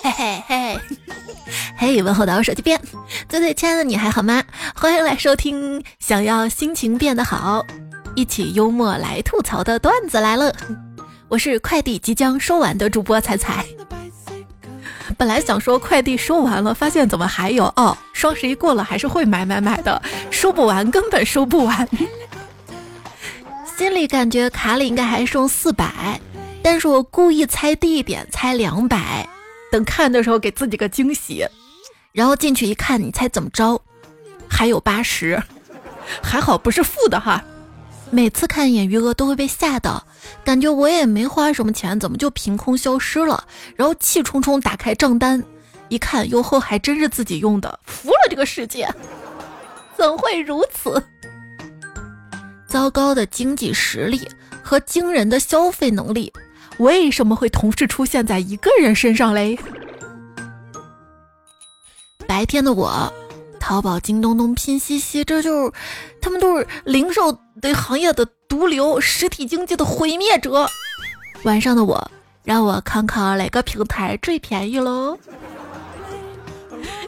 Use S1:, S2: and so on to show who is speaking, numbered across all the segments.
S1: 嘿嘿嘿，嘿，问候到我手机边，最最亲爱的你还好吗？欢迎来收听，想要心情变得好，一起幽默来吐槽的段子来了。我是快递即将收完的主播彩彩。本来想说快递收完了，发现怎么还有哦？双十一过了还是会买买买的，收不完，根本收不完。心里感觉卡里应该还剩四百，但是我故意猜低一点，猜两百。等看的时候给自己个惊喜，然后进去一看，你猜怎么着？还有八十，还好不是负的哈。每次看一眼余额都会被吓到，感觉我也没花什么钱，怎么就凭空消失了？然后气冲冲打开账单，一看，哟呵，还真是自己用的，服了这个世界，怎会如此？糟糕的经济实力和惊人的消费能力。为什么会同时出现在一个人身上嘞？白天的我，淘宝、京东、东拼夕夕，这就是他们都是零售的行业的毒瘤，实体经济的毁灭者。晚上的我，让我看看哪个平台最便宜喽？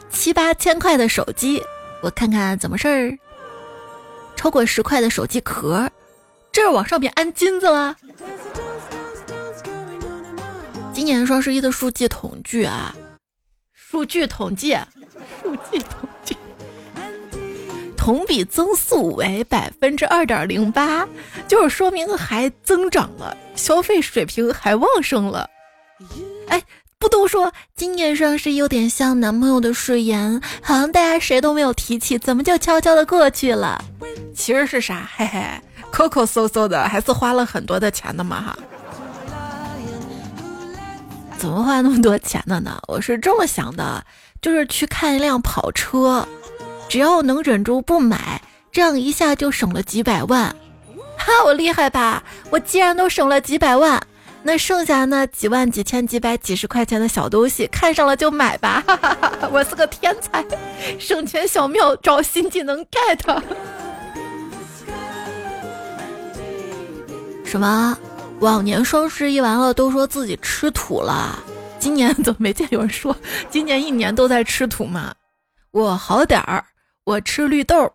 S1: 七八千块的手机，我看看怎么事儿？超过十块的手机壳，这是往上面安金子了？今年双十一的数据统计啊，数据统计，数据统计，同比增速为百分之二点零八，就是说明还增长了，消费水平还旺盛了。哎，不都说今年双十一有点像男朋友的誓言，好像大家谁都没有提起，怎么就悄悄的过去了？其实是啥？嘿嘿，抠抠搜搜的，还是花了很多的钱的嘛哈。怎么花那么多钱的呢？我是这么想的，就是去看一辆跑车，只要能忍住不买，这样一下就省了几百万。哈，我厉害吧？我既然都省了几百万，那剩下那几万、几千、几百、几十块钱的小东西，看上了就买吧。哈哈哈我是个天才，省钱小妙招，新技能 get。什么？往年双十一完了都说自己吃土了，今年 怎么没见有人说今年一年都在吃土嘛？我好点儿，我吃绿豆，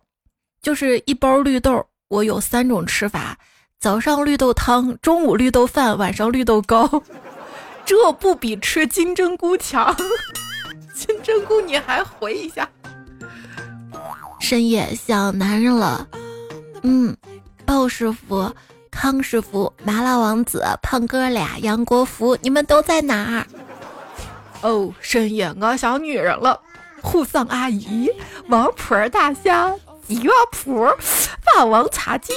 S1: 就是一包绿豆，我有三种吃法：早上绿豆汤，中午绿豆饭，晚上绿豆糕。这不比吃金针菇强？金针菇你还回一下？深夜想男人了，嗯，鲍师傅。康师傅、麻辣王子、胖哥俩、杨国福，你们都在哪儿？哦，深夜我想女人了。护丧阿姨、王婆大虾、鸡药铺、霸王茶几、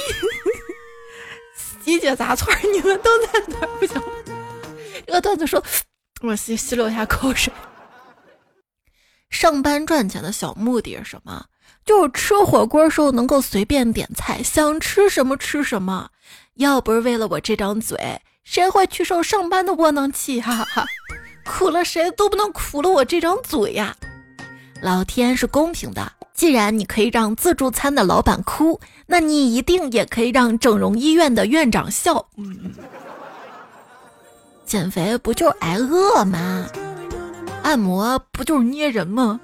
S1: 西街杂串，你们都在哪儿？不行，这个段子说，我吸吸了一下口水。上班赚钱的小目的是什么？就是吃火锅时候能够随便点菜，想吃什么吃什么。要不是为了我这张嘴，谁会去受上班的窝囊气？哈哈，苦了谁都不能苦了我这张嘴呀！老天是公平的，既然你可以让自助餐的老板哭，那你一定也可以让整容医院的院长笑。减肥不就是挨饿吗？按摩不就是捏人吗？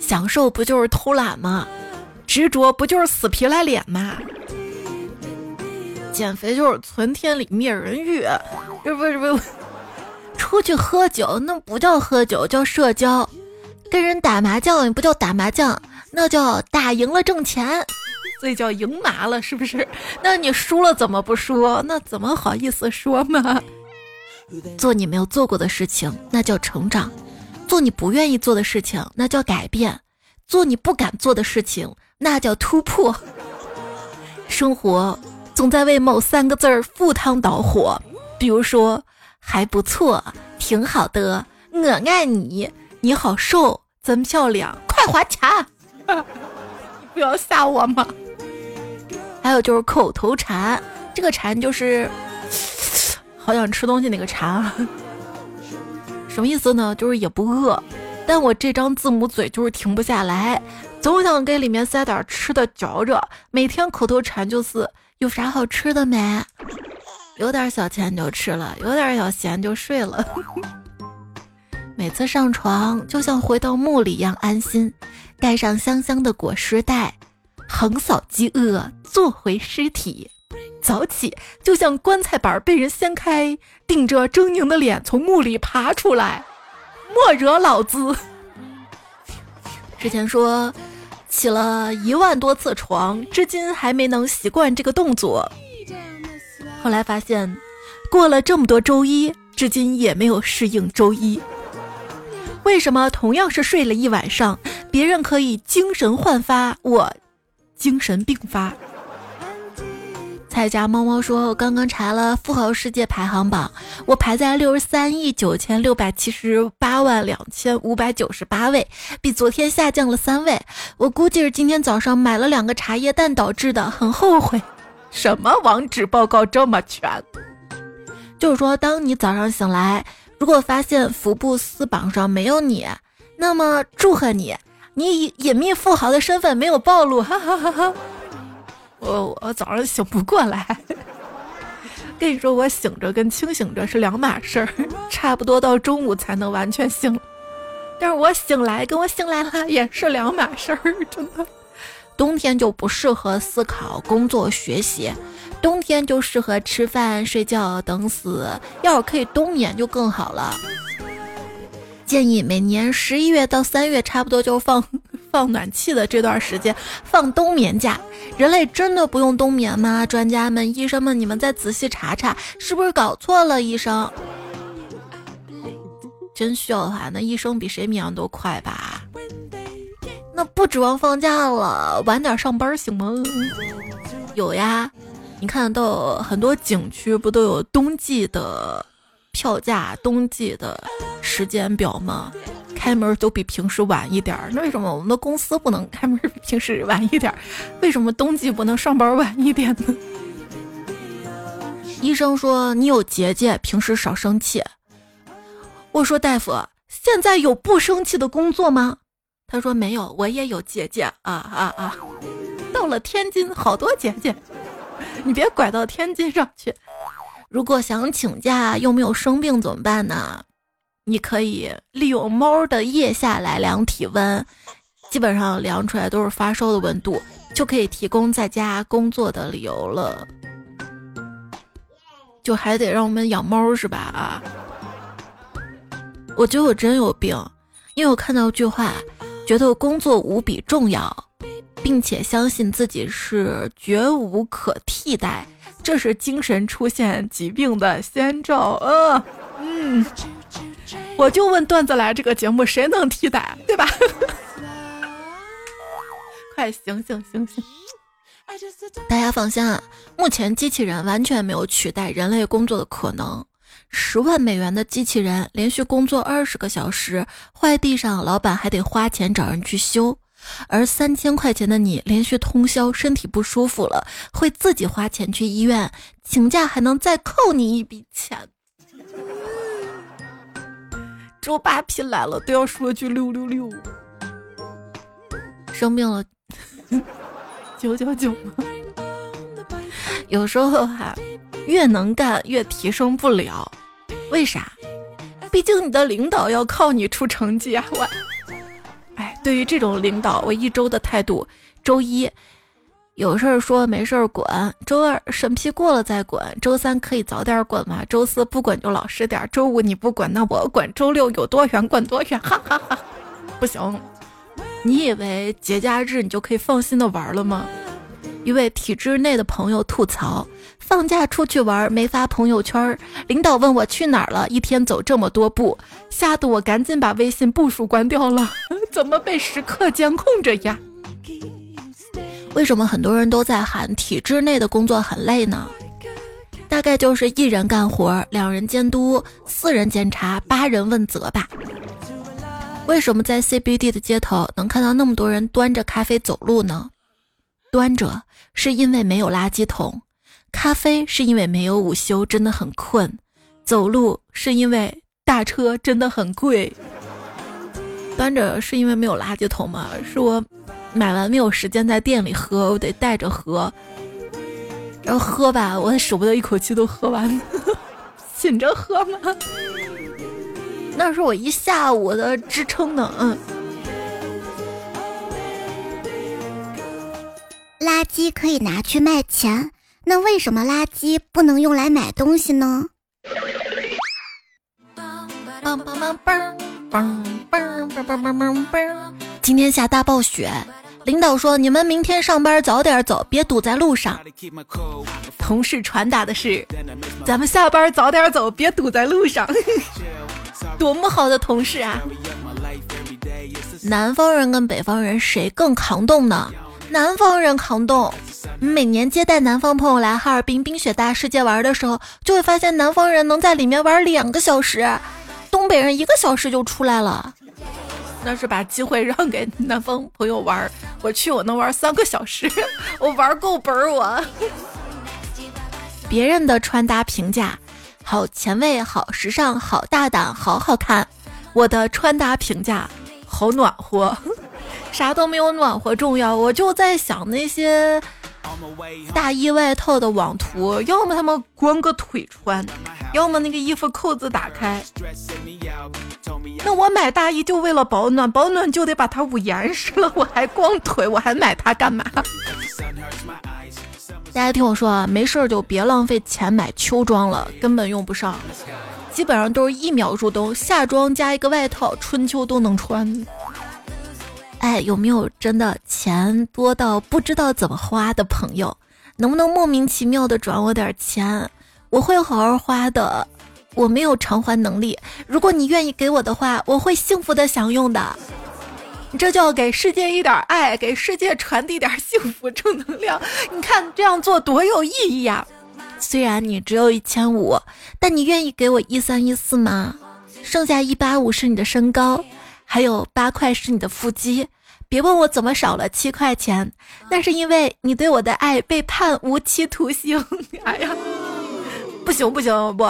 S1: 享受不就是偷懒吗？执着不就是死皮赖脸吗？减肥就是存天理灭人欲，这不不不，出去喝酒那不叫喝酒，叫社交；跟人打麻将也不叫打麻将，那叫打赢了挣钱，所以叫赢麻了，是不是？那你输了怎么不说？那怎么好意思说嘛？做你没有做过的事情，那叫成长；做你不愿意做的事情，那叫改变；做你不敢做的事情，那叫突破。生活。总在为某三个字儿赴汤蹈火，比如说还不错，挺好的，我爱你，你好瘦，真漂亮，快还钱！你 不要吓我嘛！还有就是口头禅，这个禅就是 好想吃东西那个馋，什么意思呢？就是也不饿，但我这张字母嘴就是停不下来，总想给里面塞点吃的嚼着，每天口头禅就是。有啥好吃的没？有点小钱就吃了，有点小闲就睡了。每次上床就像回到墓里一样安心，盖上香香的裹尸袋，横扫饥饿，做回尸体。早起就像棺材板被人掀开，顶着狰狞的脸从墓里爬出来，莫惹老子。之前说起了一万多次床，至今还没能习惯这个动作。后来发现，过了这么多周一，至今也没有适应周一。为什么同样是睡了一晚上，别人可以精神焕发，我精神病发？蔡家猫猫说：“我刚刚查了富豪世界排行榜，我排在六十三亿九千六百七十八万两千五百九十八位，比昨天下降了三位。我估计是今天早上买了两个茶叶蛋导致的，很后悔。什么网址报告这么全？就是说，当你早上醒来，如果发现福布斯榜上没有你，那么祝贺你，你隐隐秘富豪的身份没有暴露。哈哈哈哈。”我我早上醒不过来，跟你说，我醒着跟清醒着是两码事儿，差不多到中午才能完全醒。但是我醒来跟我醒来了也是两码事儿，真的。冬天就不适合思考、工作、学习，冬天就适合吃饭、睡觉、等死。要是可以冬眠就更好了。建议每年十一月到三月，差不多就放。放暖气的这段时间放冬眠假，人类真的不用冬眠吗？专家们、医生们，你们再仔细查查，是不是搞错了？医生，真需要的话，那医生比谁绵羊都快吧？那不指望放假了，晚点上班行吗？有呀，你看都有很多景区不都有冬季的票价、冬季的时间表吗？开门都比平时晚一点儿，那为什么我们的公司不能开门比平时晚一点儿？为什么冬季不能上班晚一点呢？医生说你有结节，平时少生气。我说大夫，现在有不生气的工作吗？他说没有，我也有结节啊啊啊！到了天津，好多结节，你别拐到天津上去。如果想请假又没有生病怎么办呢？你可以利用猫的腋下来量体温，基本上量出来都是发烧的温度，就可以提供在家工作的理由了。就还得让我们养猫是吧？啊，我觉得我真有病，因为我看到一句话，觉得工作无比重要，并且相信自己是绝无可替代，这是精神出现疾病的先兆。呃，嗯。我就问段子来这个节目谁能替代，对吧？快醒醒醒醒！大家放心啊，目前机器人完全没有取代人类工作的可能。十万美元的机器人连续工作二十个小时，坏地上老板还得花钱找人去修；而三千块钱的你连续通宵，身体不舒服了，会自己花钱去医院，请假还能再扣你一笔钱。周扒皮来了都要说句六六六，生病了九九九吗？有时候哈，越能干越提升不了，为啥？毕竟你的领导要靠你出成绩啊！我，哎，对于这种领导，我一周的态度：周一。有事儿说没事儿滚，周二审批过了再滚，周三可以早点滚嘛，周四不滚就老实点，周五你不滚那我滚，周六有多远滚多远，哈哈哈！不行，你以为节假日你就可以放心的玩了吗？一位体制内的朋友吐槽，放假出去玩没发朋友圈，领导问我去哪儿了，一天走这么多步，吓得我赶紧把微信步数关掉了，怎么被时刻监控着呀？为什么很多人都在喊体制内的工作很累呢？大概就是一人干活，两人监督，四人检查，八人问责吧。为什么在 CBD 的街头能看到那么多人端着咖啡走路呢？端着是因为没有垃圾桶，咖啡是因为没有午休，真的很困；走路是因为大车真的很贵。端着是因为没有垃圾桶吗？是我。买完没有时间在店里喝，我得带着喝。然后喝吧，我也舍不得一口气都喝完，醒着喝吗？那是我一下午的支撑呢。嗯。
S2: 垃圾可以拿去卖钱，那为什么垃圾不能用来买东西呢？
S1: 今天下大暴雪，领导说你们明天上班早点走，别堵在路上。同事传达的是，咱们下班早点走，别堵在路上。多么好的同事啊！南方人跟北方人谁更抗冻呢？南方人抗冻。每年接待南方朋友来哈尔滨冰雪大世界玩的时候，就会发现南方人能在里面玩两个小时，东北人一个小时就出来了。那是把机会让给南方朋友玩，我去我能玩三个小时，我玩够本儿我。别人的穿搭评价：好前卫，好时尚，好大胆，好好看。我的穿搭评价：好暖和，啥都没有暖和重要。我就在想那些。大衣外套的网图，要么他们光个腿穿，要么那个衣服扣子打开。那我买大衣就为了保暖，保暖就得把它捂严实了，我还光腿，我还买它干嘛？大家听我说啊，没事儿就别浪费钱买秋装了，根本用不上，基本上都是一秒入冬，夏装加一个外套，春秋都能穿。哎，有没有真的钱多到不知道怎么花的朋友？能不能莫名其妙的转我点钱？我会好好花的。我没有偿还能力，如果你愿意给我的话，我会幸福的享用的。这叫给世界一点爱，给世界传递点幸福正能量。你看这样做多有意义呀！虽然你只有一千五，但你愿意给我一三一四吗？剩下一八五是你的身高。还有八块是你的腹肌，别问我怎么少了七块钱，那是因为你对我的爱被判无期徒刑。哎呀，不行不行不，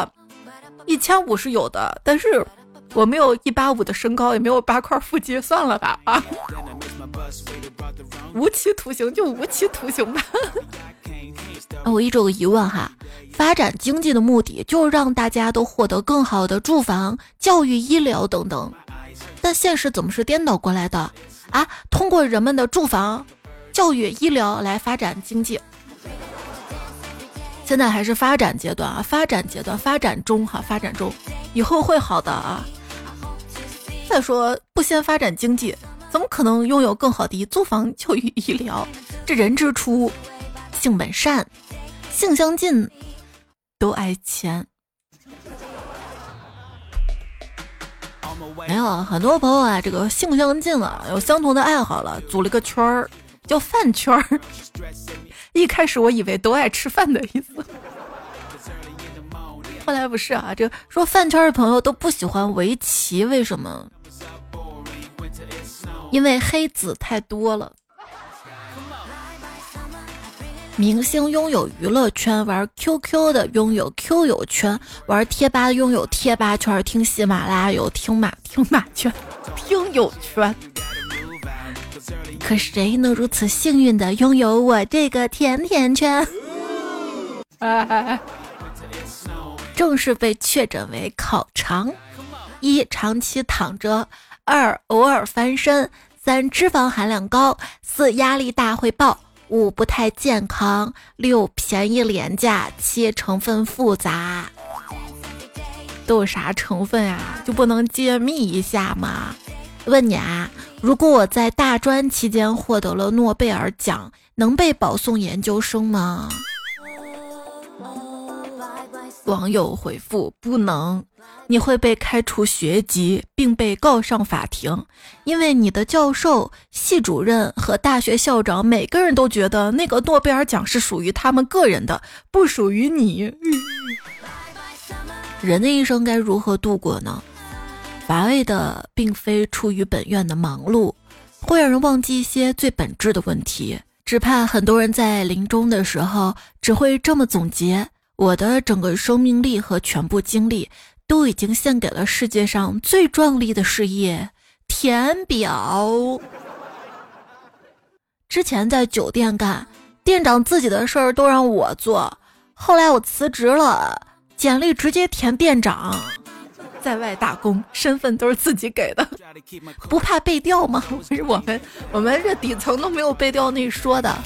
S1: 一千五是有的，但是我没有一八五的身高，也没有八块腹肌，算了吧啊！无期徒刑就无期徒刑吧。我一直有个疑问哈，发展经济的目的就是让大家都获得更好的住房、教育、医疗等等。但现实怎么是颠倒过来的啊？通过人们的住房、教育、医疗来发展经济，现在还是发展阶段啊！发展阶段，发展中哈，发展中，以后会好的啊！再说不先发展经济，怎么可能拥有更好的住房、教育、医疗？这人之初，性本善，性相近，都爱钱。没有很多朋友啊，这个性相近了，有相同的爱好了，组了个圈儿，叫饭圈儿。一开始我以为都爱吃饭的意思，后来不是啊，这说饭圈的朋友都不喜欢围棋，为什么？因为黑子太多了。明星拥有娱乐圈，玩 QQ 的拥有 Q 友圈，玩贴吧拥有贴吧圈，听喜马拉雅有听马听马圈，听友圈。可谁能如此幸运的拥有我这个甜甜圈？正式被确诊为烤肠：一、长期躺着；二、偶尔翻身；三、脂肪含量高；四、压力大会爆。五不太健康，六便宜廉价，七成分复杂，都有啥成分啊？就不能揭秘一下吗？问你啊，如果我在大专期间获得了诺贝尔奖，能被保送研究生吗？网友回复不能。你会被开除学籍，并被告上法庭，因为你的教授、系主任和大学校长每个人都觉得那个诺贝尔奖是属于他们个人的，不属于你。人的一生该如何度过呢？乏味的并非出于本院的忙碌，会让人忘记一些最本质的问题。只怕很多人在临终的时候只会这么总结：我的整个生命力和全部精力。都已经献给了世界上最壮丽的事业——填表。之前在酒店干，店长自己的事儿都让我做。后来我辞职了，简历直接填店长。在外打工，身份都是自己给的，不怕被调吗？不是我们，我们这底层都没有被调那说的。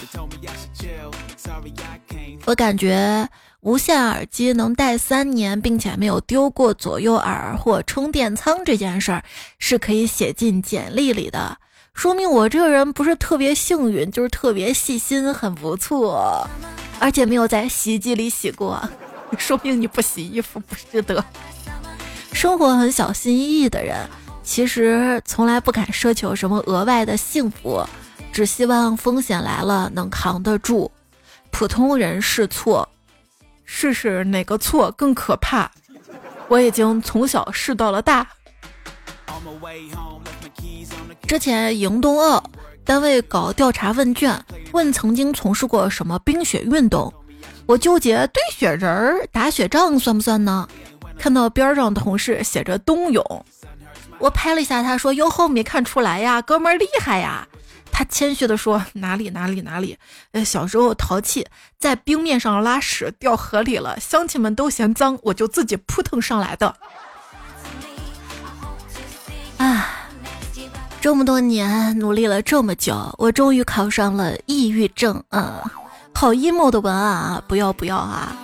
S1: 我感觉无线耳机能戴三年，并且没有丢过左右耳或充电仓这件事儿，是可以写进简历里的。说明我这个人不是特别幸运，就是特别细心，很不错，而且没有在洗衣机里洗过，说明你不洗衣服不值得。生活很小心翼翼的人，其实从来不敢奢求什么额外的幸福，只希望风险来了能扛得住。普通人试错，试试哪个错更可怕？我已经从小试到了大。之前迎冬奥，单位搞调查问卷，问曾经从事过什么冰雪运动。我纠结堆雪人儿、打雪仗算不算呢？看到边上同事写着冬泳，我拍了一下他，说：“哟吼，没看出来呀，哥们儿厉害呀。”他谦虚地说：“哪里哪里哪里，呃，小时候淘气，在冰面上拉屎掉河里了，乡亲们都嫌脏，我就自己扑腾上来的。”啊。这么多年努力了这么久，我终于考上了抑郁症。嗯，好 emo 的文案啊！不要不要啊！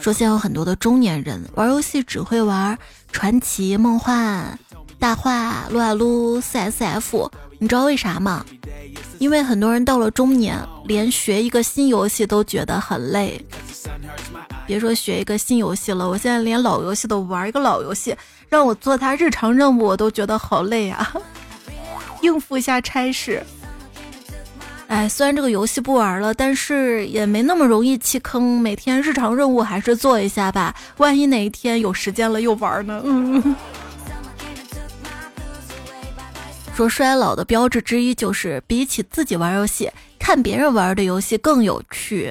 S1: 首先有很多的中年人玩游戏只会玩传奇、梦幻、大话、撸啊撸、CSF，你知道为啥吗？因为很多人到了中年，连学一个新游戏都觉得很累。别说学一个新游戏了，我现在连老游戏都玩一个老游戏。让我做他日常任务，我都觉得好累啊！应付一下差事。哎，虽然这个游戏不玩了，但是也没那么容易弃坑。每天日常任务还是做一下吧，万一哪一天有时间了又玩呢？嗯。说衰老的标志之一就是比起自己玩游戏，看别人玩的游戏更有趣。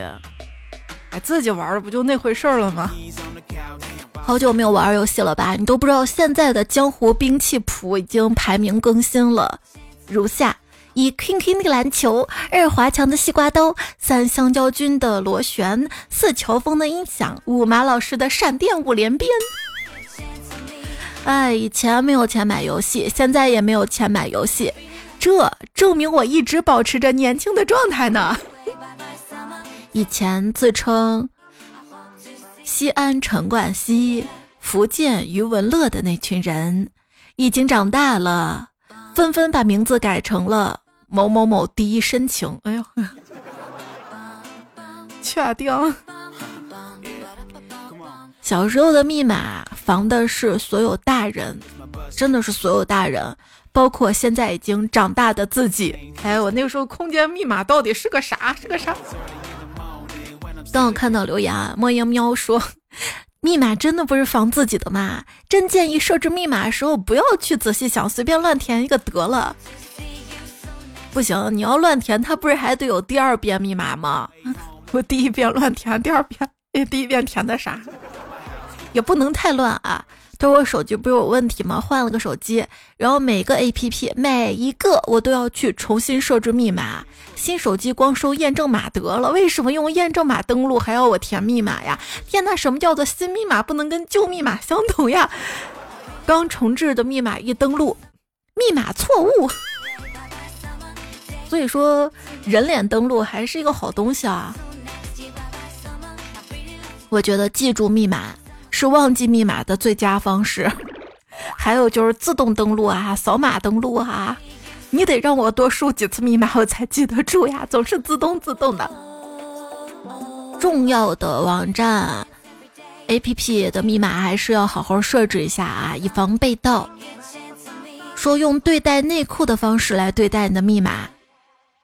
S1: 哎，自己玩的不就那回事了吗？好久没有玩游戏了吧？你都不知道现在的江湖兵器谱已经排名更新了，如下：一 King King 的篮球，二华强的西瓜刀，三香蕉君的螺旋，四乔峰的音响，五马老师的闪电五连鞭。哎，以前没有钱买游戏，现在也没有钱买游戏，这证明我一直保持着年轻的状态呢。以前自称。西安陈冠希、福建余文乐的那群人，已经长大了，纷纷把名字改成了某某某第一深情。哎呦，确定？小时候的密码防的是所有大人，真的是所有大人，包括现在已经长大的自己。哎，我那个时候空间密码到底是个啥？是个啥？当我看到留言，莫言喵说：“密码真的不是防自己的吗？真建议设置密码的时候不要去仔细想，随便乱填一个得了。不行，你要乱填，它不是还得有第二遍密码吗？我第一遍乱填，第二遍，哎，第一遍填的啥？也不能太乱啊。”他说我手机不是有问题吗？换了个手机，然后每个 A P P 每一个我都要去重新设置密码。新手机光收验证码得了，为什么用验证码登录还要我填密码呀？天呐，什么叫做新密码不能跟旧密码相同呀？刚重置的密码一登录，密码错误。所以说，人脸登录还是一个好东西啊。我觉得记住密码。是忘记密码的最佳方式，还有就是自动登录啊，扫码登录啊，你得让我多输几次密码我才记得住呀，总是自动自动的。重要的网站、APP 的密码还是要好好设置一下啊，以防被盗。说用对待内裤的方式来对待你的密码，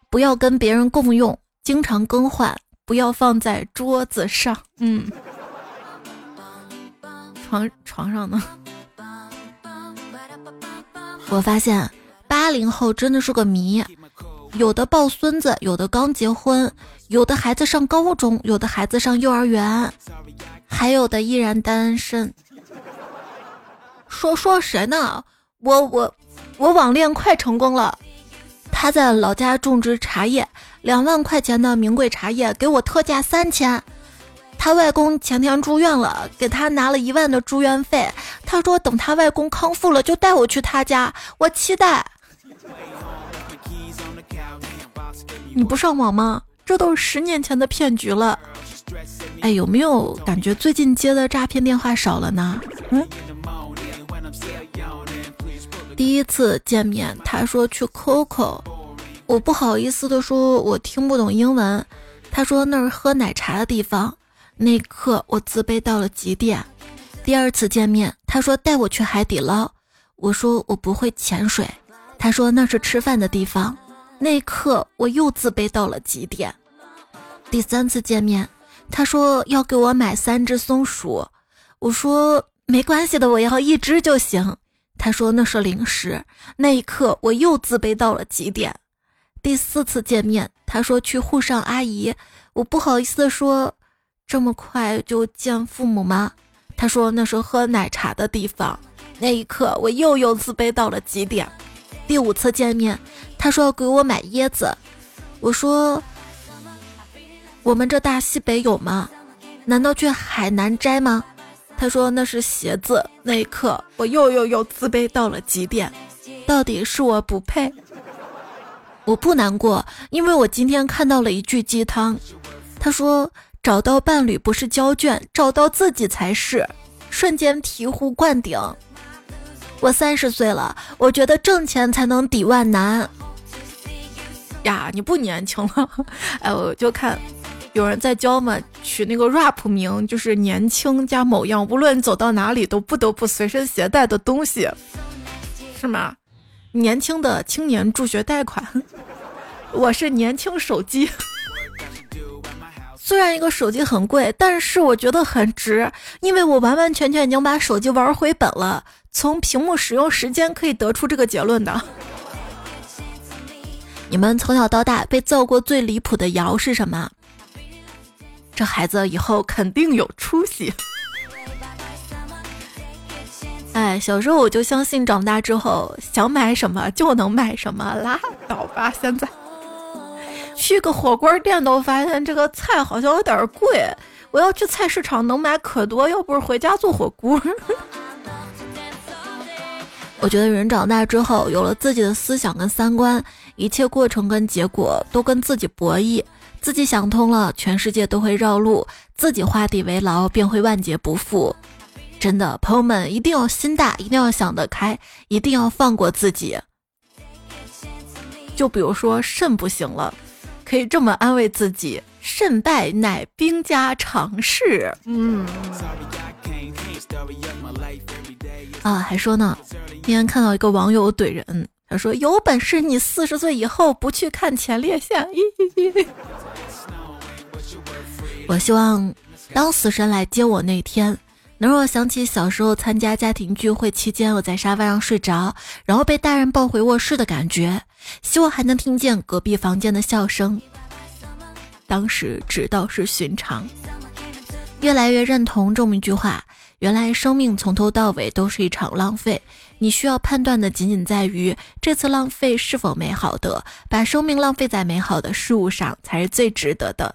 S1: 不要跟别人共用，经常更换，不要放在桌子上。嗯。床床上呢？我发现八零后真的是个谜，有的抱孙子，有的刚结婚，有的孩子上高中，有的孩子上幼儿园，还有的依然单身。说说谁呢？我我我网恋快成功了，他在老家种植茶叶，两万块钱的名贵茶叶给我特价三千。他外公前天住院了，给他拿了一万的住院费。他说等他外公康复了就带我去他家，我期待。你不上网吗？这都是十年前的骗局了。哎，有没有感觉最近接的诈骗电话少了呢？嗯。第一次见面，他说去 Coco，我不好意思的说，我听不懂英文。他说那是喝奶茶的地方，那一刻我自卑到了极点。第二次见面，他说带我去海底捞，我说我不会潜水。他说那是吃饭的地方，那一刻我又自卑到了极点。第三次见面，他说要给我买三只松鼠，我说没关系的，我要一只就行。他说那是零食，那一刻我又自卑到了极点。第四次见面，他说去沪上阿姨，我不好意思说，这么快就见父母吗？他说那是喝奶茶的地方，那一刻我又又自卑到了极点。第五次见面，他说要给我买椰子，我说我们这大西北有吗？难道去海南摘吗？他说那是鞋子，那一刻我又又又自卑到了极点，到底是我不配。我不难过，因为我今天看到了一句鸡汤。他说：“找到伴侣不是交卷，找到自己才是。”瞬间醍醐灌顶。我三十岁了，我觉得挣钱才能抵万难。呀，你不年轻了。哎，我就看有人在教嘛，取那个 rap 名，就是年轻加某样，无论走到哪里都不得不随身携带的东西，是吗？年轻的青年助学贷款，我是年轻手机。虽然一个手机很贵，但是我觉得很值，因为我完完全全已经把手机玩回本了。从屏幕使用时间可以得出这个结论的。你们从小到大被造过最离谱的谣是什么？这孩子以后肯定有出息。哎，小时候我就相信，长大之后想买什么就能买什么，拉倒吧！现在去个火锅店都发现这个菜好像有点贵，我要去菜市场能买可多，要不是回家做火锅。我觉得人长大之后有了自己的思想跟三观，一切过程跟结果都跟自己博弈，自己想通了，全世界都会绕路；自己画地为牢，便会万劫不复。真的，朋友们一定要心大，一定要想得开，一定要放过自己。就比如说肾不行了，可以这么安慰自己：胜败乃兵家常事。嗯。啊，还说呢，今天看到一个网友怼人，他说：“有本事你四十岁以后不去看前列腺。”我希望当死神来接我那天。能让我想起小时候参加家庭聚会期间，我在沙发上睡着，然后被大人抱回卧室的感觉。希望还能听见隔壁房间的笑声。当时只道是寻常。越来越认同这么一句话：原来生命从头到尾都是一场浪费。你需要判断的仅仅在于这次浪费是否美好的。把生命浪费在美好的事物上，才是最值得的。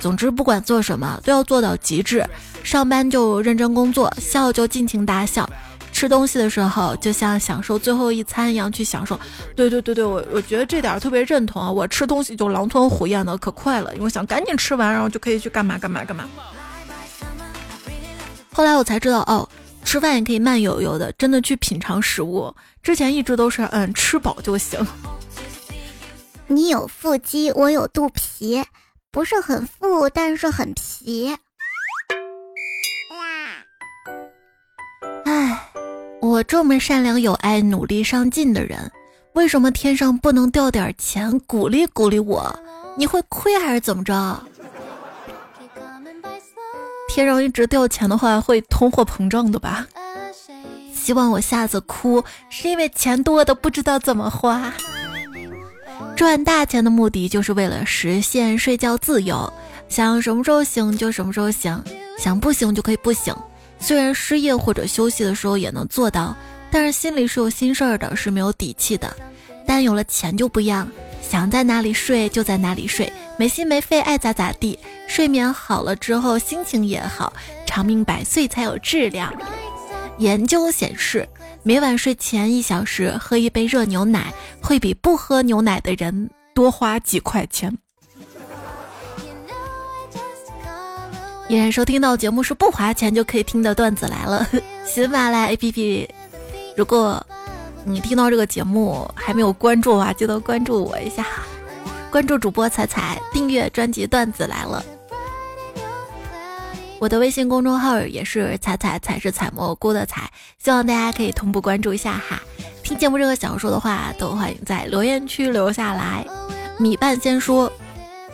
S1: 总之，不管做什么，都要做到极致。上班就认真工作，笑就尽情大笑。吃东西的时候，就像享受最后一餐一样去享受。对对对对，我我觉得这点特别认同啊！我吃东西就狼吞虎咽的，可快了，因为想赶紧吃完，然后就可以去干嘛干嘛干嘛。后来我才知道，哦，吃饭也可以慢悠悠的，真的去品尝食物。之前一直都是，嗯，吃饱就行。
S2: 你有腹肌，我有肚皮。不是很富，但是很皮。
S1: 唉，我这么善良、有爱、努力上进的人，为什么天上不能掉点钱鼓励鼓励我？你会亏还是怎么着？天上一直掉钱的话，会通货膨胀的吧？希望我下次哭是因为钱多的不知道怎么花。赚大钱的目的就是为了实现睡觉自由，想什么时候醒就什么时候醒，想不醒就可以不醒。虽然失业或者休息的时候也能做到，但是心里是有心事儿的，是没有底气的。但有了钱就不一样，想在哪里睡就在哪里睡，没心没肺爱咋咋地，睡眠好了之后心情也好，长命百岁才有质量。研究显示，每晚睡前一小时喝一杯热牛奶，会比不喝牛奶的人多花几块钱。依然收听到节目是不花钱就可以听的段子来了，喜马拉雅 APP。如果你听到这个节目还没有关注啊，记得关注我一下，关注主播彩彩，订阅专辑段子来了。我的微信公众号也是彩彩彩是采蘑菇的彩，希望大家可以同步关注一下哈。听节目任何想说的话，都欢迎在留言区留下来。米半仙说，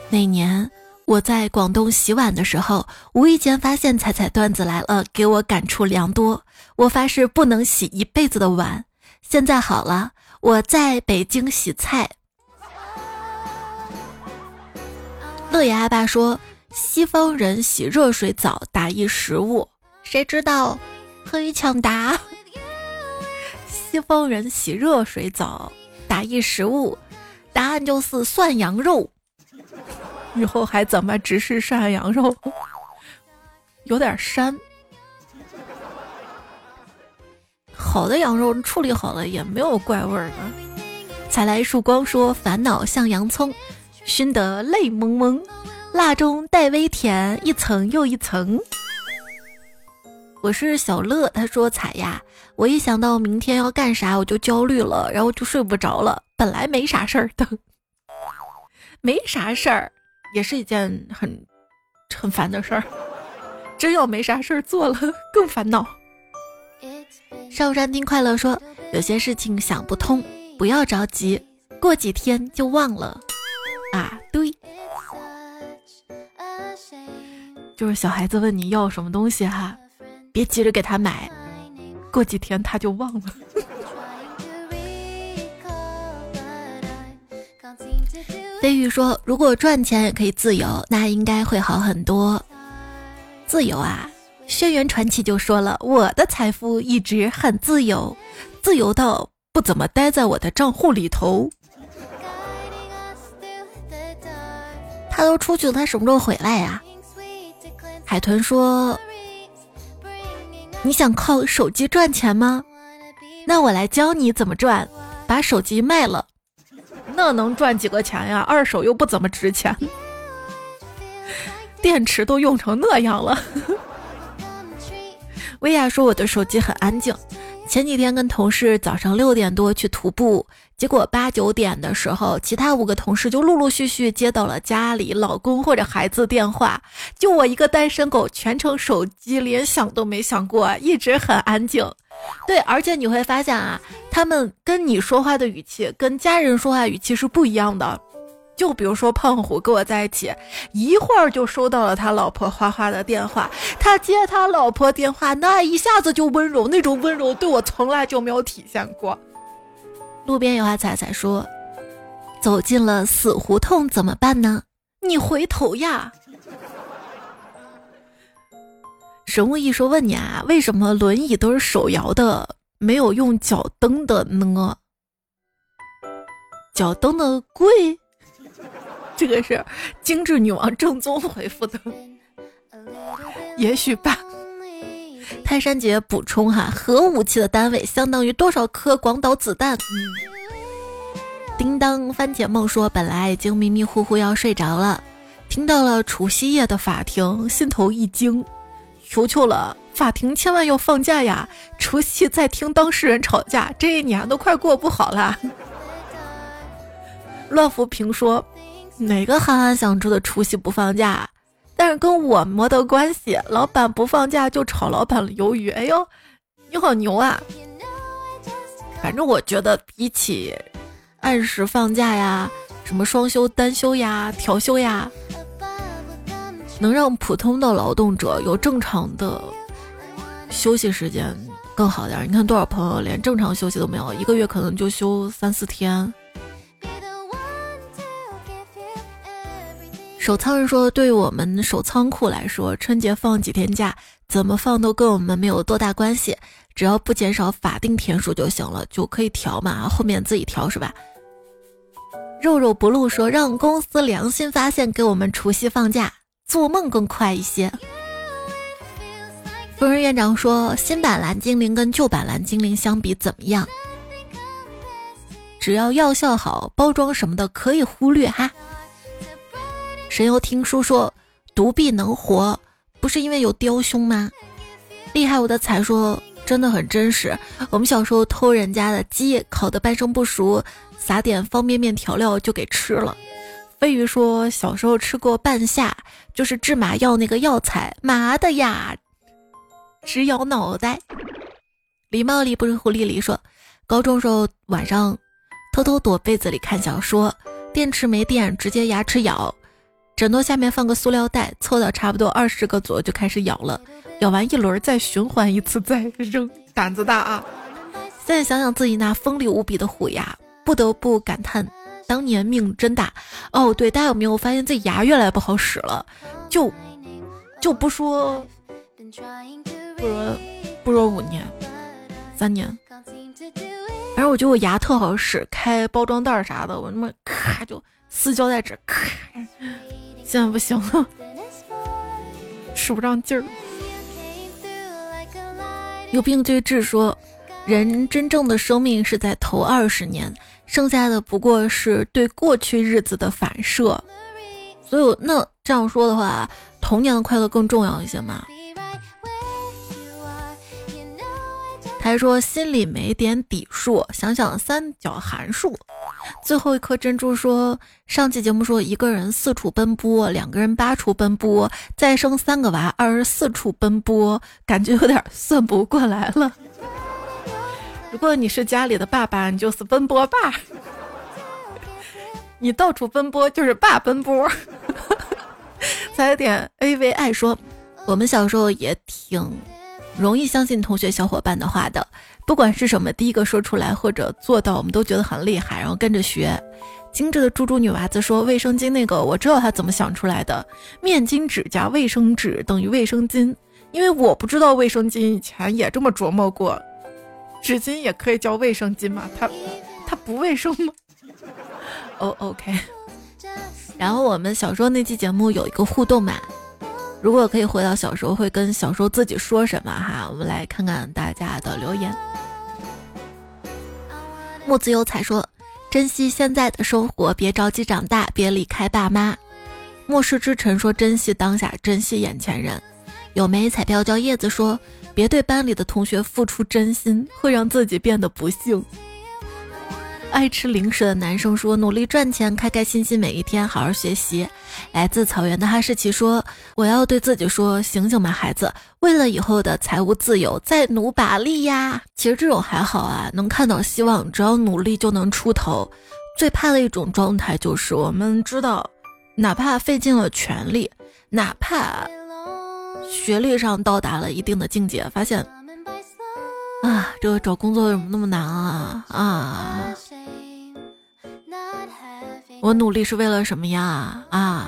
S1: 那年我在广东洗碗的时候，无意间发现彩彩段子来了，给我感触良多。我发誓不能洗一辈子的碗。现在好了，我在北京洗菜。乐爷阿爸说。西方人洗热水澡打一食物，谁知道可以抢答？西方人洗热水澡打一食物，答案就是涮羊肉。以后还怎么直视涮羊肉？有点膻。好的羊肉处理好了也没有怪味儿的。才来一束光说：烦恼像洋葱，熏得泪蒙蒙。辣中带微甜，一层又一层。我是小乐，他说彩呀，我一想到明天要干啥，我就焦虑了，然后就睡不着了。本来没啥事儿的，没啥事儿，也是一件很很烦的事儿。真要没啥事儿做了，更烦恼。上山听快乐说，有些事情想不通，不要着急，过几天就忘了。就是小孩子问你要什么东西哈，别急着给他买，过几天他就忘了。飞宇说：“如果赚钱也可以自由，那应该会好很多。自由啊！”轩辕传奇就说了：“我的财富一直很自由，自由到不怎么待在我的账户里头。”他都出去了，他什么时候回来呀？海豚说：“你想靠手机赚钱吗？那我来教你怎么赚。把手机卖了，那能赚几个钱呀？二手又不怎么值钱，电池都用成那样了。”薇娅说：“我的手机很安静。前几天跟同事早上六点多去徒步。”结果八九点的时候，其他五个同事就陆陆续续接到了家里老公或者孩子电话，就我一个单身狗，全程手机连响都没响过，一直很安静。对，而且你会发现啊，他们跟你说话的语气，跟家人说话语气是不一样的。就比如说胖虎跟我在一起，一会儿就收到了他老婆花花的电话，他接他老婆电话，那一下子就温柔，那种温柔对我从来就没有体现过。路边有阿彩彩说：“走进了死胡同怎么办呢？你回头呀。”神物艺说：“问你啊，为什么轮椅都是手摇的，没有用脚蹬的呢？脚蹬的贵？这个是精致女王正宗回复的，也许吧。”泰山姐补充哈，核武器的单位相当于多少颗广岛子弹？叮当番茄梦说，本来已经迷迷糊糊要睡着了，听到了除夕夜的法庭，心头一惊，求求了，法庭千万要放假呀！除夕在听当事人吵架，这一年都快过不好啦。乱浮萍说，哪个憨憨想住的除夕不放假？但是跟我没得关系，老板不放假就炒老板鱿鱼。哎呦，你好牛啊！反正我觉得比起按时放假呀、什么双休、单休呀、调休呀，能让普通的劳动者有正常的休息时间更好点儿。你看多少朋友连正常休息都没有，一个月可能就休三四天。守仓人说：“对于我们守仓库来说，春节放几天假，怎么放都跟我们没有多大关系，只要不减少法定天数就行了，就可以调嘛，后面自己调是吧？”肉肉不露说让公司良心发现，给我们除夕放假，做梦更快一些。夫人院长说，新版蓝精灵跟旧版蓝精灵相比怎么样？只要药效好，包装什么的可以忽略哈。神游听书说，独臂能活，不是因为有雕兄吗？厉害我的彩说，真的很真实。我们小时候偷人家的鸡，烤的半生不熟，撒点方便面调料就给吃了。飞鱼说，小时候吃过半夏，就是治麻药那个药材，麻的呀，直摇脑袋。礼貌里不是狐狸里说，高中时候晚上。偷偷躲被子里看小说，电池没电，直接牙齿咬，枕头下面放个塑料袋，凑到差不多二十个左右就开始咬了，咬完一轮再循环一次再扔，胆子大啊！现在想想自己那锋利无比的虎牙，不得不感叹当年命真大。哦，对，大家有没有发现自己牙越来越不好使了？就就不说，不说不说五年，三年。反正我觉得我牙特好使，开包装袋啥的，我他妈咔就撕胶带纸，咔，现在不行了，使不上劲儿。有病就治，说人真正的生命是在头二十年，剩下的不过是对过去日子的反射。所以那这样说的话，童年的快乐更重要一些吗？还说心里没点底数，想想三角函数。最后一颗珍珠说，上期节目说一个人四处奔波，两个人八处奔波，再生三个娃二十四处奔波，感觉有点算不过来了。如果你是家里的爸爸，你就是奔波爸，你到处奔波就是爸奔波。再点 A V 爱说，我们小时候也挺。容易相信同学小伙伴的话的，不管是什么，第一个说出来或者做到，我们都觉得很厉害，然后跟着学。精致的猪猪女娃子说：“卫生巾那个，我知道她怎么想出来的，面巾纸加卫生纸等于卫生巾。因为我不知道卫生巾以前也这么琢磨过，纸巾也可以叫卫生巾吗？它它不卫生吗？哦，OK。然后我们小时候那期节目有一个互动嘛。”如果可以回到小时候，会跟小时候自己说什么哈？我们来看看大家的留言。木子有彩说：“珍惜现在的生活，别着急长大，别离开爸妈。”末世之臣说：“珍惜当下，珍惜眼前人。”有枚彩票叫叶子说：“别对班里的同学付出真心，会让自己变得不幸。”爱吃零食的男生说：“努力赚钱，开开心心每一天，好好学习。”来自草原的哈士奇说：“我要对自己说，醒醒吧，孩子，为了以后的财务自由，再努把力呀！”其实这种还好啊，能看到希望，只要努力就能出头。最怕的一种状态就是，我们知道，哪怕费尽了全力，哪怕学历上到达了一定的境界，发现，这个找工作怎么那么难啊啊！我努力是为了什么呀？啊！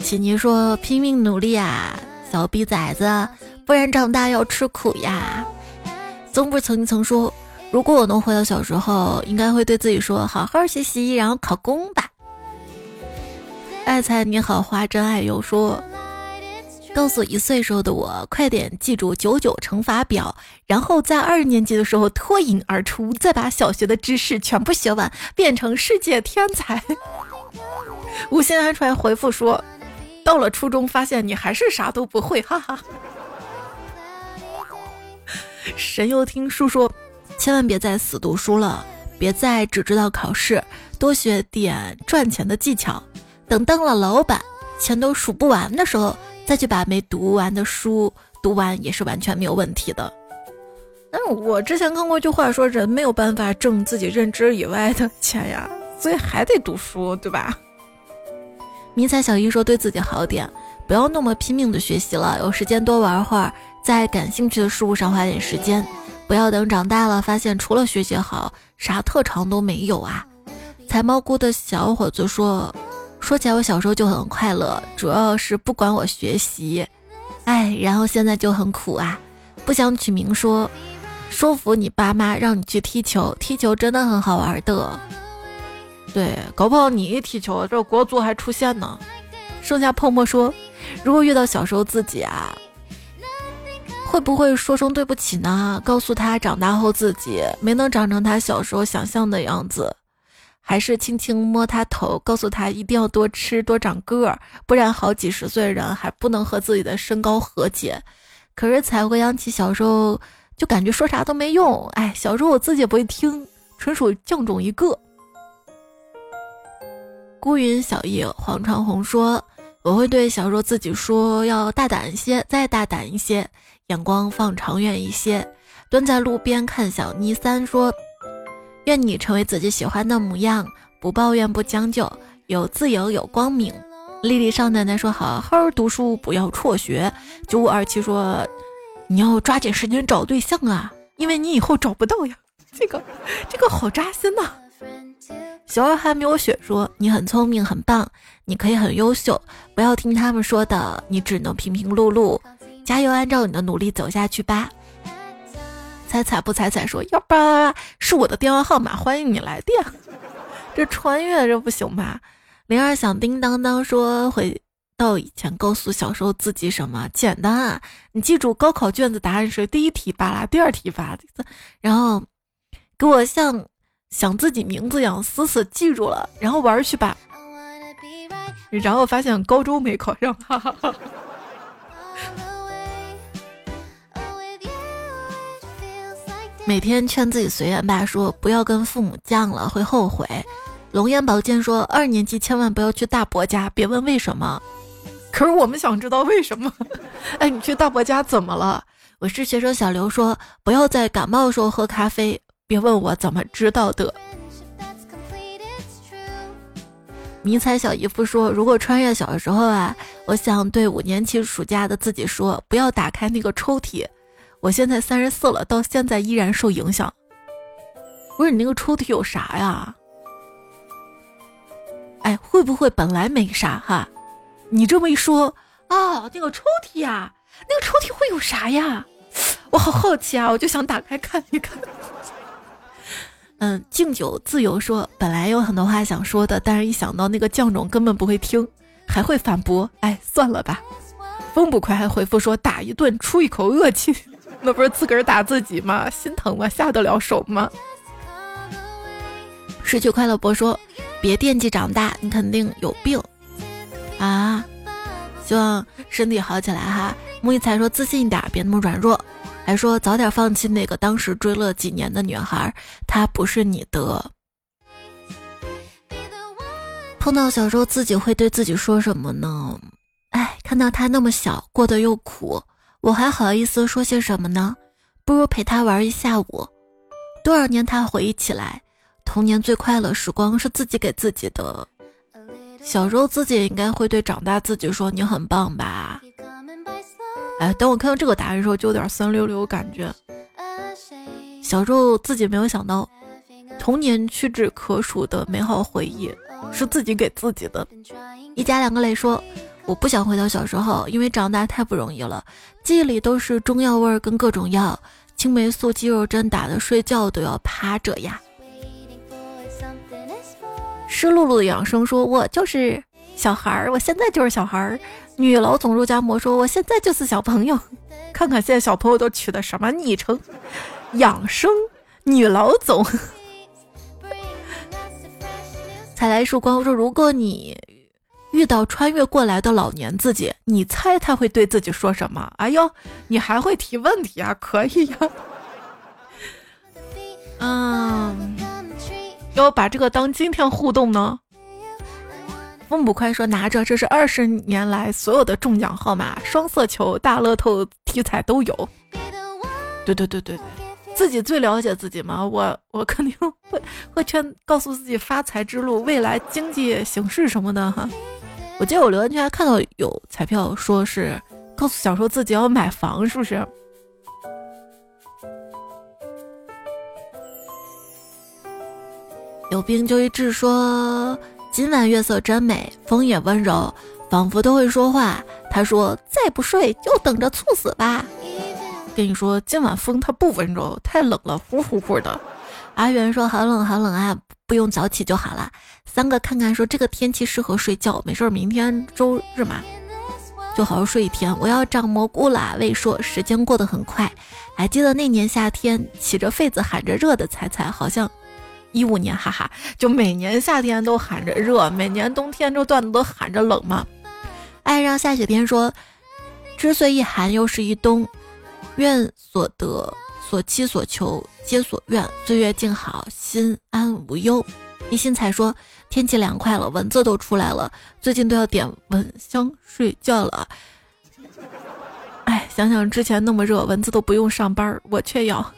S1: 奇尼说：“拼命努力啊，小逼崽子，不然长大要吃苦呀。”曾不曾经曾说：“如果我能回到小时候，应该会对自己说，好好学习，然后考公吧。”爱才你好，花真爱有说。告诉一岁时候的我，快点记住九九乘法表，然后在二年级的时候脱颖而出，再把小学的知识全部学完，变成世界天才。无心安出来回复说，到了初中发现你还是啥都不会，哈哈。神又听叔说，千万别再死读书了，别再只知道考试，多学点赚钱的技巧。等当了老板，钱都数不完的时候。再去把没读完的书读完也是完全没有问题的。但是我之前看过一句话，说人没有办法挣自己认知以外的钱呀，所以还得读书，对吧？迷彩小姨说，对自己好点，不要那么拼命的学习了，有时间多玩会儿，在感兴趣的事物上花点时间，不要等长大了发现除了学习好，啥特长都没有啊。采蘑菇的小伙子说。说起来，我小时候就很快乐，主要是不管我学习，哎，然后现在就很苦啊。不想取名说，说服你爸妈让你去踢球，踢球真的很好玩的。对，搞不好你一踢球，这国足还出现呢。剩下泡沫说，如果遇到小时候自己啊，会不会说声对不起呢？告诉他长大后自己没能长成他小时候想象的样子，还是轻轻摸他头，告诉他一定要多吃多长个儿，不然好几十岁人还不能和自己的身高和解。可是才回想起小时候。就感觉说啥都没用，哎，小时候我自己也不会听，纯属犟中一个。孤云小叶黄长虹说：“我会对小时候自己说，要大胆一些，再大胆一些，眼光放长远一些。”蹲在路边看小尼三说：“愿你成为自己喜欢的模样，不抱怨不将就，有自由有光明。”丽丽少奶奶说：“好好读书，不要辍学。”九五二七说。你要抓紧时间找对象啊，因为你以后找不到呀。这个，这个好扎心呐。小二还没有雪说你很聪明很棒，你可以很优秀，不要听他们说的，你只能平平碌碌，加油，按照你的努力走下去吧。彩彩不彩彩说幺八是我的电话号码，欢迎你来电。这穿越这不行吧？灵儿响叮当当说回。到以前告诉小时候自己什么简单啊？你记住高考卷子答案是第一题巴拉，第二题巴拉，然后给我像想自己名字一样死死记住了，然后玩去吧。然后发现高中没考上，哈哈哈。每天劝自己随缘吧，说不要跟父母犟了，会后悔。龙岩宝剑说二年级千万不要去大伯家，别问为什么。可是我们想知道为什么？哎，你去大伯家怎么了？我是学生小刘说，不要在感冒时候喝咖啡。别问我怎么知道的。迷彩小姨夫说，如果穿越小时候啊，我想对五年级暑假的自己说，不要打开那个抽屉。我现在三十四了，到现在依然受影响。不是你那个抽屉有啥呀？哎，会不会本来没啥哈？你这么一说啊，那个抽屉呀，那个抽屉会有啥呀？我好好奇啊，我就想打开看一看。嗯，敬酒自由说，本来有很多话想说的，但是一想到那个酱种根本不会听，还会反驳，哎，算了吧。风不快还回复说，打一顿出一口恶气，那不是自个儿打自己吗？心疼吗？下得了手吗？失去快乐博说，别惦记长大，你肯定有病。啊，希望身体好起来哈。木一才说自信一点，别那么软弱。还说早点放弃那个当时追了几年的女孩，她不是你的。碰到小时候自己会对自己说什么呢？哎，看到他那么小，过得又苦，我还好意思说些什么呢？不如陪他玩一下午。多少年他回忆起来，童年最快乐时光是自己给自己的。小时候自己应该会对长大自己说你很棒吧？哎，等我看到这个答案的时候就有点酸溜溜感觉。小时候自己没有想到，童年屈指可数的美好回忆是自己给自己的。一家两个泪说，我不想回到小时候，因为长大太不容易了，记忆里都是中药味儿跟各种药，青霉素、肌肉针打的，睡觉都要趴着呀。湿漉漉的养生说：“我就是小孩儿，我现在就是小孩儿。”女老总肉夹馍说：“我现在就是小朋友。”看看现在小朋友都取的什么昵称？养生女老总。采来曙光说：“如果你遇到穿越过来的老年自己，你猜他会对自己说什么？”哎呦，你还会提问题啊？可以呀。嗯。要把这个当今天互动呢？风不快说拿着，这是二十年来所有的中奖号码，双色球、大乐透、体彩都有。对对对对对，自己最了解自己嘛，我我肯定会会劝告诉自己发财之路、未来经济形势什么的哈。我记得我留言区还看到有彩票说是告诉小时候自己要买房，是不是？有病就医治说：“今晚月色真美，风也温柔，仿佛都会说话。”他说：“再不睡就等着猝死吧。”跟你说今晚风它不温柔，太冷了，呼呼呼的。阿元说好冷好冷啊，不用早起就好了。三个看看说这个天气适合睡觉，没事儿，明天周日嘛，就好好睡一天。我要长蘑菇啦！魏说时间过得很快，还记得那年夏天起着痱子喊着热的彩彩，好像一五年，哈哈，就每年夏天都喊着热，每年冬天这段子都喊着冷嘛。爱让下雪天说，之所以寒又是一冬，愿所得。所期所求皆所愿，岁月静好，心安无忧。一心才说天气凉快了，蚊子都出来了，最近都要点蚊香睡觉了。哎，想想之前那么热，蚊子都不用上班，我却要。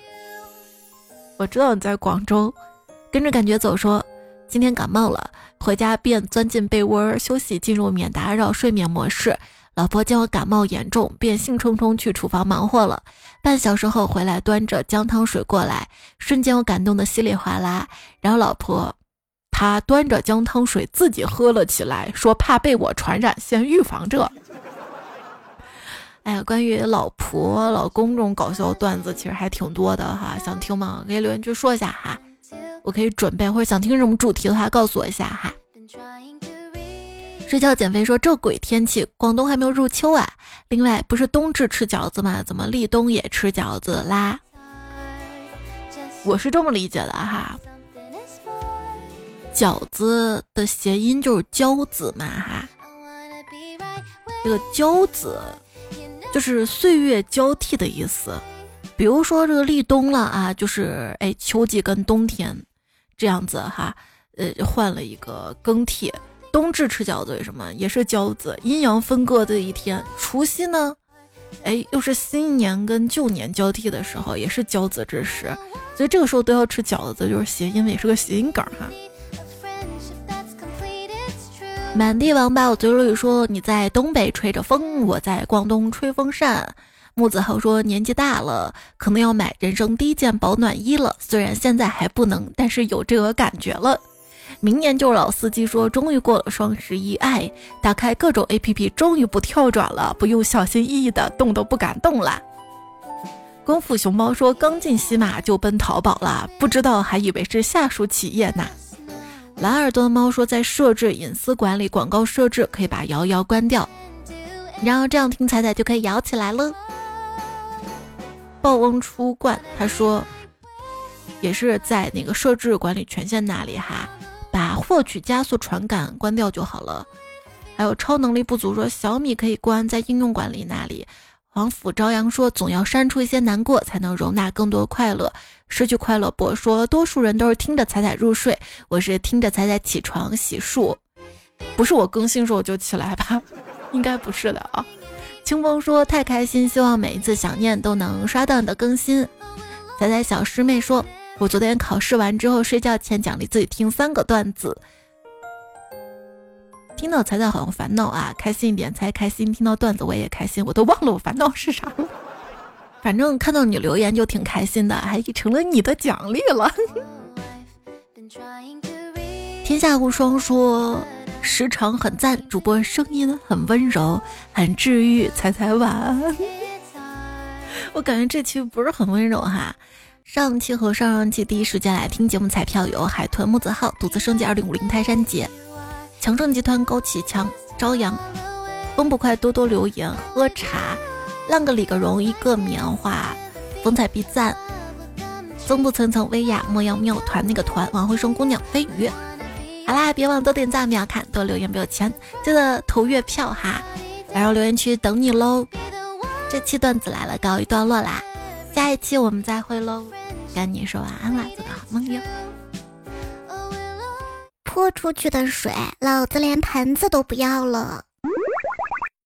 S1: 我知道你在广州，跟着感觉走。说今天感冒了，回家便钻进被窝休息，进入免打扰睡眠模式。老婆见我感冒严重，便兴冲冲去厨房忙活了。半小时后回来，端着姜汤水过来，瞬间我感动的稀里哗啦。然后老婆，她端着姜汤水自己喝了起来，说怕被我传染，先预防着。哎呀，关于老婆、老公这种搞笑段子，其实还挺多的哈，想听吗？可以留言区说一下哈，我可以准备，或者想听什么主题的话，告诉我一下哈。睡觉减肥说这鬼天气，广东还没有入秋啊。另外不是冬至吃饺子吗？怎么立冬也吃饺子啦？我是这么理解的哈，饺子的谐音就是交子嘛哈。这个交子就是岁月交替的意思。比如说这个立冬了啊，就是哎秋季跟冬天这样子哈，呃换了一个更替。冬至吃饺子为什么也是饺子？阴阳分割的一天。除夕呢，哎，又是新年跟旧年交替的时候，也是交子之时，所以这个时候都要吃饺子，就是谐音，也是个谐音梗哈。满地王八，我嘴里说你在东北吹着风，我在广东吹风扇。木子豪说年纪大了，可能要买人生第一件保暖衣了，虽然现在还不能，但是有这个感觉了。明年就老司机说，终于过了双十一，哎，打开各种 A P P，终于不跳转了，不用小心翼翼的动都不敢动了。功夫熊猫说，刚进西马就奔淘宝了，不知道还以为是下属企业呢。蓝耳朵猫说，在设置隐私管理广告设置，可以把摇摇关掉，然后这样听彩彩就可以摇起来了。暴翁出冠，他说，也是在那个设置管理权限那里哈。把获取加速传感关掉就好了。还有超能力不足说小米可以关在应用管理那里。黄甫朝阳说总要删除一些难过，才能容纳更多快乐。失去快乐博说，多数人都是听着彩彩入睡，我是听着彩彩起床洗漱。不是我更新时候就起来吧？应该不是的啊。清风说太开心，希望每一次想念都能刷到你的更新。彩彩小师妹说。我昨天考试完之后，睡觉前奖励自己听三个段子，听到彩彩好像烦恼啊，开心一点才开心。听到段子我也开心，我都忘了我烦恼是啥了。反正看到你留言就挺开心的，还成了你的奖励了。天下无双说时长很赞，主播声音很温柔，很治愈。彩彩晚安。我感觉这期不是很温柔哈。上期和上上期第一时间来听节目彩票有海豚木子号独自升级二零五零泰山节，强盛集团高启强朝阳，风不快多多留言喝茶，浪个李个荣一个棉花，风采必赞，风不层层薇娅莫要妙团那个团王慧生姑娘飞鱼，好啦，别忘多点赞，秒看多留言不有钱，记得投月票哈，来到留言区等你喽。这期段子来了，告一段落啦。下一期我们再会喽，跟你说晚安了，做个好梦哟。
S2: 泼出去的水，老子连盆子都不要了。